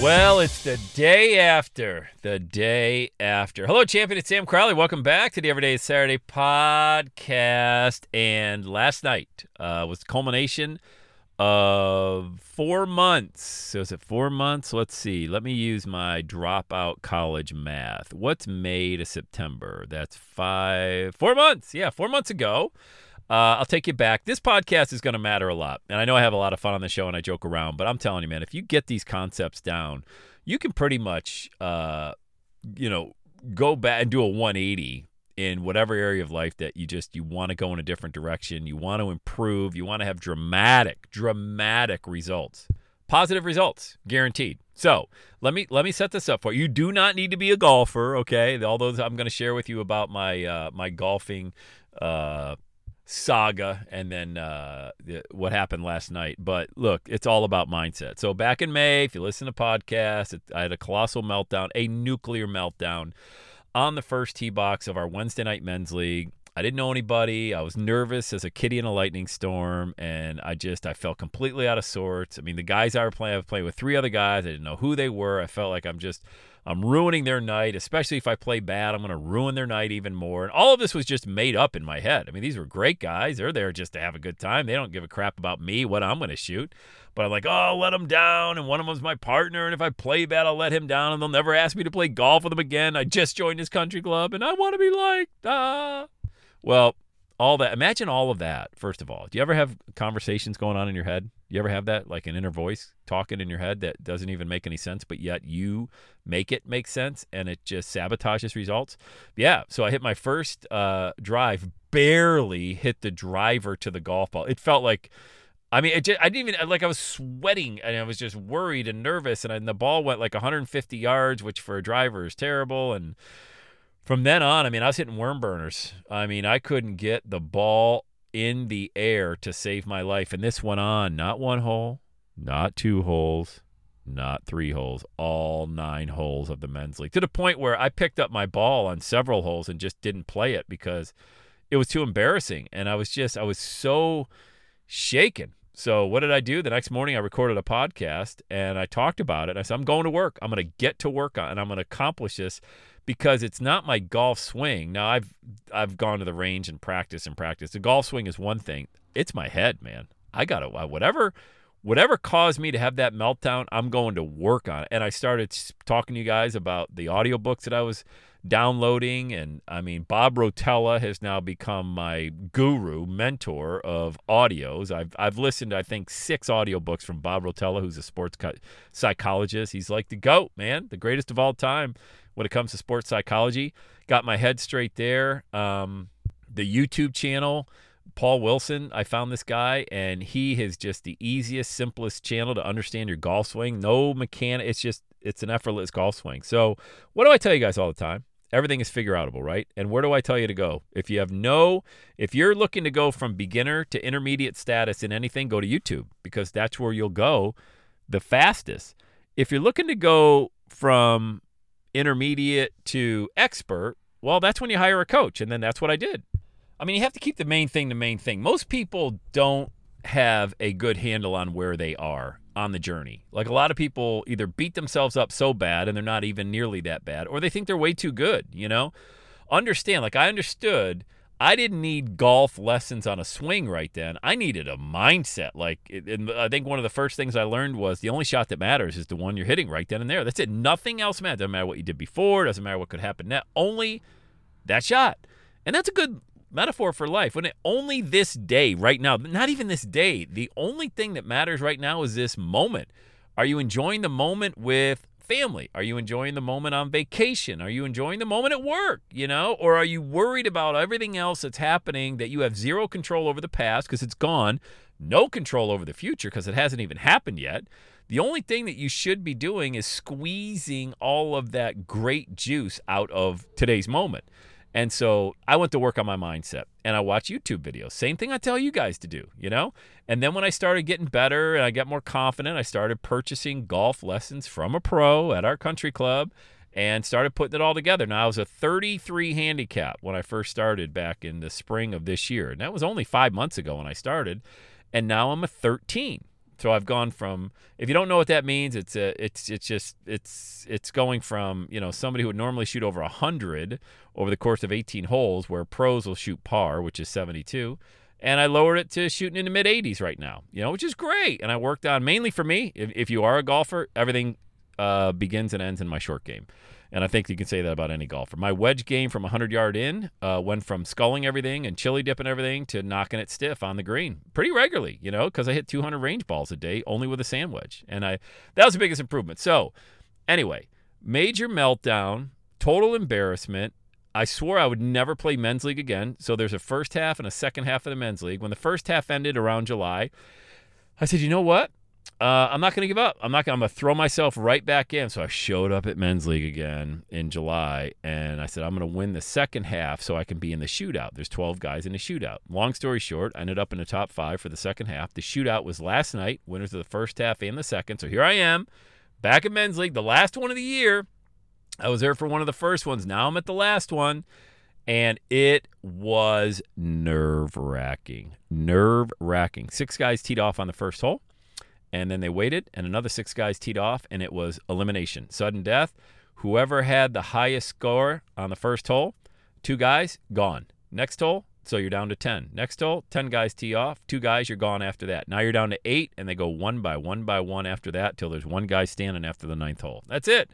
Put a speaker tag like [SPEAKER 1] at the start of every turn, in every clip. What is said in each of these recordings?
[SPEAKER 1] Well, it's the day after. The day after. Hello, champion. It's Sam Crowley. Welcome back to the Everyday Saturday podcast. And last night uh, was the culmination of four months. So is it four months? Let's see. Let me use my dropout college math. What's May to September? That's five, four months. Yeah, four months ago. Uh, I'll take you back. This podcast is going to matter a lot. And I know I have a lot of fun on the show and I joke around, but I'm telling you, man, if you get these concepts down, you can pretty much, uh, you know, go back and do a 180 in whatever area of life that you just you want to go in a different direction you want to improve you want to have dramatic dramatic results positive results guaranteed so let me let me set this up for you you do not need to be a golfer okay all those i'm going to share with you about my uh, my golfing uh, saga and then uh, what happened last night. But look, it's all about mindset. So back in May, if you listen to podcasts, it, I had a colossal meltdown, a nuclear meltdown on the first tee box of our Wednesday night men's league. I didn't know anybody. I was nervous as a kitty in a lightning storm, and I just I felt completely out of sorts. I mean, the guys I were playing, I was playing with three other guys. I didn't know who they were. I felt like I'm just I'm ruining their night, especially if I play bad. I'm going to ruin their night even more. And all of this was just made up in my head. I mean, these were great guys. They're there just to have a good time. They don't give a crap about me, what I'm going to shoot. But I'm like, oh, I'll let them down. And one of them's my partner. And if I play bad, I'll let him down. And they'll never ask me to play golf with them again. I just joined his country club and I want to be liked. Ah. Well, all that. Imagine all of that, first of all. Do you ever have conversations going on in your head? You ever have that, like an inner voice talking in your head that doesn't even make any sense, but yet you make it make sense and it just sabotages results? Yeah. So I hit my first uh, drive, barely hit the driver to the golf ball. It felt like. I mean, just, I didn't even like I was sweating and I was just worried and nervous, and, I, and the ball went like 150 yards, which for a driver is terrible. And from then on, I mean, I was hitting worm burners. I mean, I couldn't get the ball in the air to save my life. And this went on not one hole, not two holes, not three holes, all nine holes of the men's league to the point where I picked up my ball on several holes and just didn't play it because it was too embarrassing. And I was just, I was so shaken. So what did I do? The next morning I recorded a podcast and I talked about it. I said, I'm going to work. I'm going to get to work on and I'm going to accomplish this because it's not my golf swing. Now I've I've gone to the range and practice and practice. The golf swing is one thing. It's my head, man. I got to uh, whatever whatever caused me to have that meltdown, I'm going to work on it. And I started talking to you guys about the audiobooks that I was downloading and I mean Bob Rotella has now become my guru, mentor of audios. I've I've listened to I think 6 audiobooks from Bob Rotella who's a sports psychologist. He's like the goat, man, the greatest of all time when it comes to sports psychology. Got my head straight there. Um, the YouTube channel Paul Wilson, I found this guy, and he is just the easiest, simplest channel to understand your golf swing. No mechanic. It's just it's an effortless golf swing. So, what do I tell you guys all the time? Everything is figure outable, right? And where do I tell you to go? If you have no, if you're looking to go from beginner to intermediate status in anything, go to YouTube because that's where you'll go the fastest. If you're looking to go from intermediate to expert, well, that's when you hire a coach. And then that's what I did. I mean, you have to keep the main thing the main thing. Most people don't have a good handle on where they are on the journey. Like a lot of people either beat themselves up so bad and they're not even nearly that bad, or they think they're way too good, you know? Understand, like I understood I didn't need golf lessons on a swing right then. I needed a mindset. Like, and I think one of the first things I learned was the only shot that matters is the one you're hitting right then and there. That's it. Nothing else matters. Doesn't matter what you did before. Doesn't matter what could happen now. Only that shot. And that's a good metaphor for life. When it, only this day, right now, not even this day, the only thing that matters right now is this moment. Are you enjoying the moment with family? Are you enjoying the moment on vacation? Are you enjoying the moment at work? You know, or are you worried about everything else that's happening that you have zero control over the past because it's gone, no control over the future because it hasn't even happened yet? The only thing that you should be doing is squeezing all of that great juice out of today's moment. And so I went to work on my mindset and I watch YouTube videos. Same thing I tell you guys to do, you know? And then when I started getting better and I got more confident, I started purchasing golf lessons from a pro at our country club and started putting it all together. Now I was a 33 handicap when I first started back in the spring of this year. And that was only 5 months ago when I started. And now I'm a 13. So I've gone from if you don't know what that means, it's a, it's it's just it's it's going from you know somebody who would normally shoot over hundred over the course of 18 holes, where pros will shoot par, which is 72, and I lowered it to shooting in the mid 80s right now, you know, which is great. And I worked on mainly for me. If, if you are a golfer, everything uh, begins and ends in my short game. And I think you can say that about any golfer. My wedge game from 100 yard in uh, went from sculling everything and chili dipping everything to knocking it stiff on the green pretty regularly, you know, because I hit 200 range balls a day only with a sand wedge. And I that was the biggest improvement. So, anyway, major meltdown, total embarrassment. I swore I would never play men's league again. So there's a first half and a second half of the men's league. When the first half ended around July, I said, you know what? Uh, I'm not going to give up. I'm not. I'm going to throw myself right back in. So I showed up at men's league again in July, and I said I'm going to win the second half so I can be in the shootout. There's 12 guys in the shootout. Long story short, I ended up in the top five for the second half. The shootout was last night. Winners of the first half and the second. So here I am, back at men's league, the last one of the year. I was there for one of the first ones. Now I'm at the last one. And it was nerve wracking. Nerve wracking. Six guys teed off on the first hole and then they waited, and another six guys teed off, and it was elimination, sudden death. Whoever had the highest score on the first hole, two guys, gone. Next hole, so you're down to 10. Next hole, 10 guys tee off, two guys, you're gone after that. Now you're down to eight, and they go one by one by one after that till there's one guy standing after the ninth hole. That's it.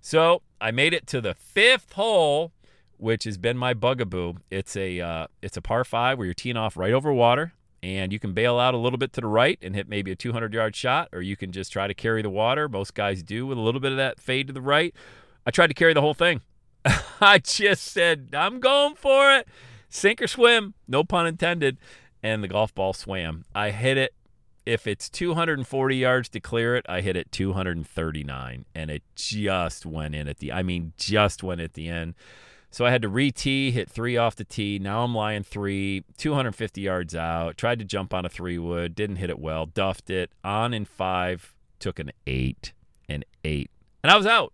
[SPEAKER 1] So I made it to the fifth hole, which has been my bugaboo. It's a uh, it's a par five where you're teeing off right over water and you can bail out a little bit to the right and hit maybe a 200 yard shot, or you can just try to carry the water. Most guys do with a little bit of that fade to the right. I tried to carry the whole thing. I just said, I'm going for it. Sink or swim, no pun intended. And the golf ball swam. I hit it. If it's 240 yards to clear it, I hit it 239. And it just went in at the, I mean, just went at the end. So I had to re tee, hit three off the tee. Now I'm lying three, 250 yards out. Tried to jump on a three wood, didn't hit it well, duffed it. On in five, took an eight, an eight. And I was out.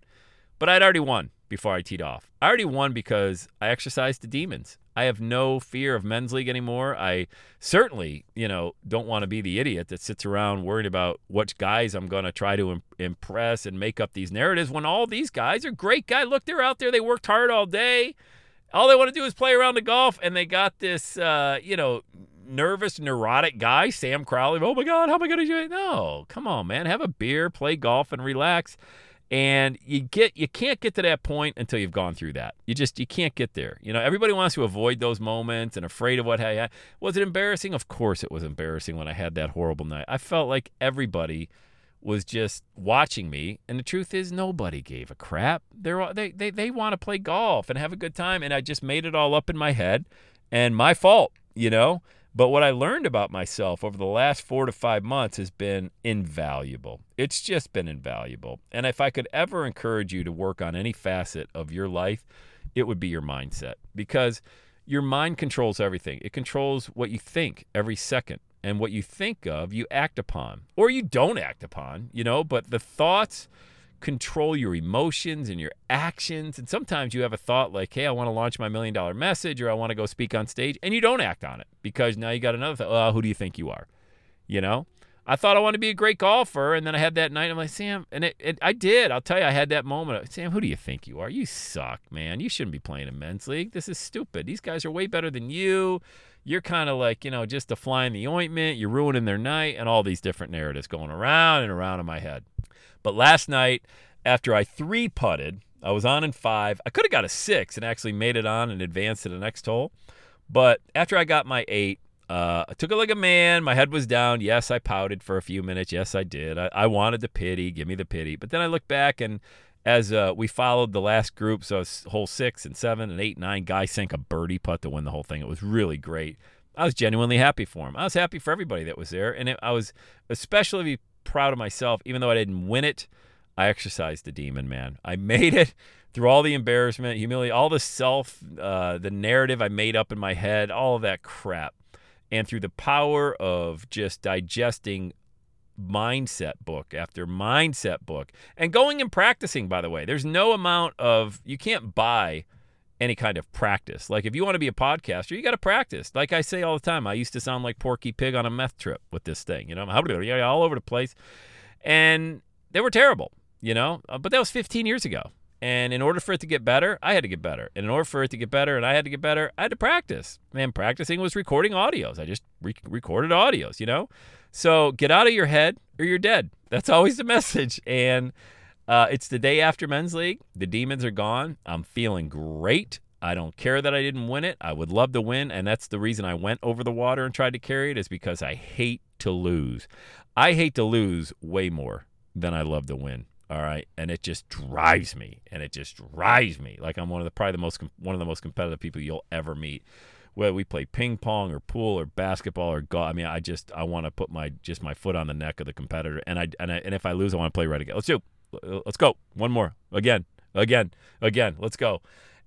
[SPEAKER 1] But I'd already won before I teed off. I already won because I exercised the demons. I have no fear of men's league anymore. I certainly, you know, don't want to be the idiot that sits around worried about which guys I'm going to try to impress and make up these narratives when all these guys are great guys. Look, they're out there. They worked hard all day. All they want to do is play around the golf, and they got this, uh, you know, nervous, neurotic guy, Sam Crowley. Oh my God, how am I going to do it? No, come on, man. Have a beer, play golf, and relax and you get you can't get to that point until you've gone through that. You just you can't get there. You know everybody wants to avoid those moments and afraid of what had was it embarrassing? Of course it was embarrassing when i had that horrible night. I felt like everybody was just watching me and the truth is nobody gave a crap. They're, they they they want to play golf and have a good time and i just made it all up in my head and my fault you know but what I learned about myself over the last four to five months has been invaluable. It's just been invaluable. And if I could ever encourage you to work on any facet of your life, it would be your mindset because your mind controls everything. It controls what you think every second. And what you think of, you act upon, or you don't act upon, you know, but the thoughts, control your emotions and your actions. And sometimes you have a thought like, hey, I want to launch my million dollar message or I want to go speak on stage, and you don't act on it because now you got another thought, oh, who do you think you are? You know? I thought I wanted to be a great golfer, and then I had that night. I'm like, Sam, and it, it, I did. I'll tell you, I had that moment. Sam, who do you think you are? You suck, man. You shouldn't be playing in men's league. This is stupid. These guys are way better than you. You're kind of like, you know, just a fly in the ointment. You're ruining their night, and all these different narratives going around and around in my head. But last night, after I three putted, I was on in five. I could have got a six and actually made it on and advanced to the next hole. But after I got my eight, uh, I took it like a man. My head was down. Yes, I pouted for a few minutes. Yes, I did. I, I wanted the pity. Give me the pity. But then I looked back and as uh, we followed the last group, so hole six and seven and eight, nine, guy sank a birdie putt to win the whole thing. It was really great. I was genuinely happy for him. I was happy for everybody that was there, and it, I was especially proud of myself, even though I didn't win it. I exercised the demon, man. I made it through all the embarrassment, humility, all the self, uh, the narrative I made up in my head, all of that crap. And through the power of just digesting mindset book after mindset book and going and practicing, by the way, there's no amount of, you can't buy any kind of practice. Like if you want to be a podcaster, you got to practice. Like I say all the time, I used to sound like Porky Pig on a meth trip with this thing, you know, all over the place. And they were terrible, you know, uh, but that was 15 years ago. And in order for it to get better, I had to get better. And in order for it to get better and I had to get better, I had to practice. And practicing was recording audios. I just re- recorded audios, you know? So get out of your head or you're dead. That's always the message. And uh, it's the day after men's league. The demons are gone. I'm feeling great. I don't care that I didn't win it. I would love to win. And that's the reason I went over the water and tried to carry it, is because I hate to lose. I hate to lose way more than I love to win. All right, and it just drives me, and it just drives me. Like I'm one of the probably the most one of the most competitive people you'll ever meet. Whether we play ping pong or pool or basketball or golf, I mean, I just I want to put my just my foot on the neck of the competitor, and I and I, and if I lose, I want to play right again. Let's do, let's go, one more, again, again, again, let's go.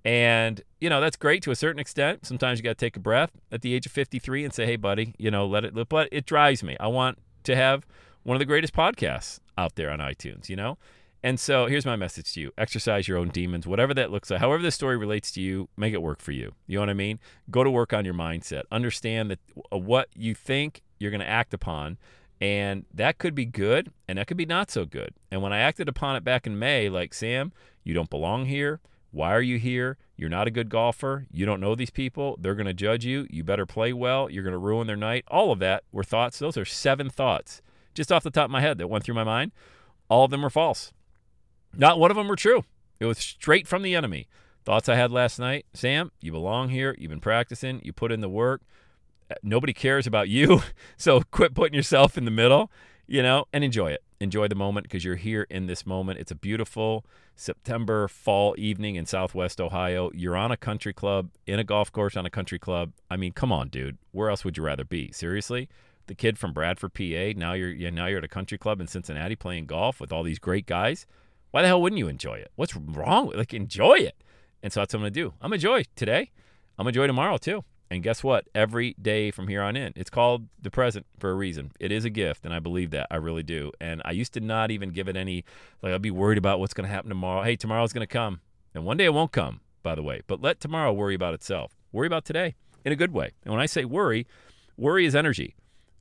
[SPEAKER 1] And, you know, that's great to a certain extent. Sometimes you got to take a breath at the age of 53 and say, hey, buddy, you know, let it, but it drives me. I want to have one of the greatest podcasts out there on iTunes, you know? And so here's my message to you exercise your own demons, whatever that looks like. However, this story relates to you, make it work for you. You know what I mean? Go to work on your mindset. Understand that uh, what you think you're going to act upon, and that could be good and that could be not so good. And when I acted upon it back in May, like, Sam, you don't belong here. Why are you here? You're not a good golfer. You don't know these people. They're going to judge you. You better play well. You're going to ruin their night. All of that were thoughts. Those are seven thoughts just off the top of my head that went through my mind. All of them were false. Not one of them were true. It was straight from the enemy. Thoughts I had last night Sam, you belong here. You've been practicing. You put in the work. Nobody cares about you. So quit putting yourself in the middle, you know, and enjoy it. Enjoy the moment because you're here in this moment. It's a beautiful September fall evening in Southwest Ohio. You're on a country club, in a golf course on a country club. I mean, come on, dude. Where else would you rather be? Seriously? the kid from Bradford, PA. Now you're yeah, now you're at a country club in Cincinnati playing golf with all these great guys. Why the hell wouldn't you enjoy it? What's wrong? Like enjoy it. And so that's what I'm gonna do. I'm gonna enjoy today. I'm gonna enjoy tomorrow too. And guess what? Every day from here on in, it's called the present for a reason. It is a gift, and I believe that. I really do. And I used to not even give it any, like, I'd be worried about what's going to happen tomorrow. Hey, tomorrow's going to come. And one day it won't come, by the way. But let tomorrow worry about itself. Worry about today in a good way. And when I say worry, worry is energy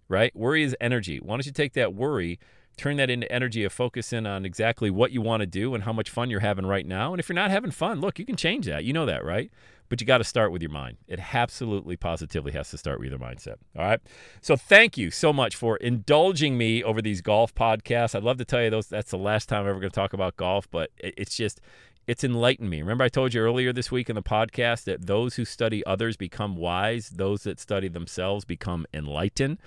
[SPEAKER 1] right? Worry is energy. Why don't you take that worry, turn that into energy of focusing on exactly what you want to do and how much fun you're having right now. And if you're not having fun, look, you can change that. You know that, right? But you got to start with your mind. It absolutely, positively has to start with your mindset. All right. So thank you so much for indulging me over these golf podcasts. I'd love to tell you those. That's the last time I'm ever going to talk about golf, but it's just it's enlightened me. Remember, I told you earlier this week in the podcast that those who study others become wise, those that study themselves become enlightened.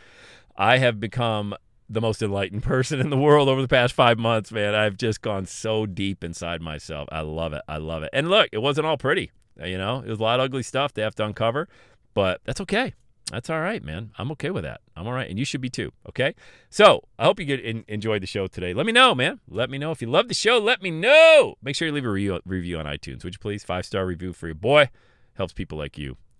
[SPEAKER 1] I have become the most enlightened person in the world over the past five months, man. I've just gone so deep inside myself. I love it. I love it. And look, it wasn't all pretty. Uh, you know, it was a lot of ugly stuff they have to uncover, but that's okay. That's all right, man. I'm okay with that. I'm all right, and you should be too. Okay. So I hope you get in, enjoyed the show today. Let me know, man. Let me know if you love the show. Let me know. Make sure you leave a re- review on iTunes, would you please? Five star review for your boy helps people like you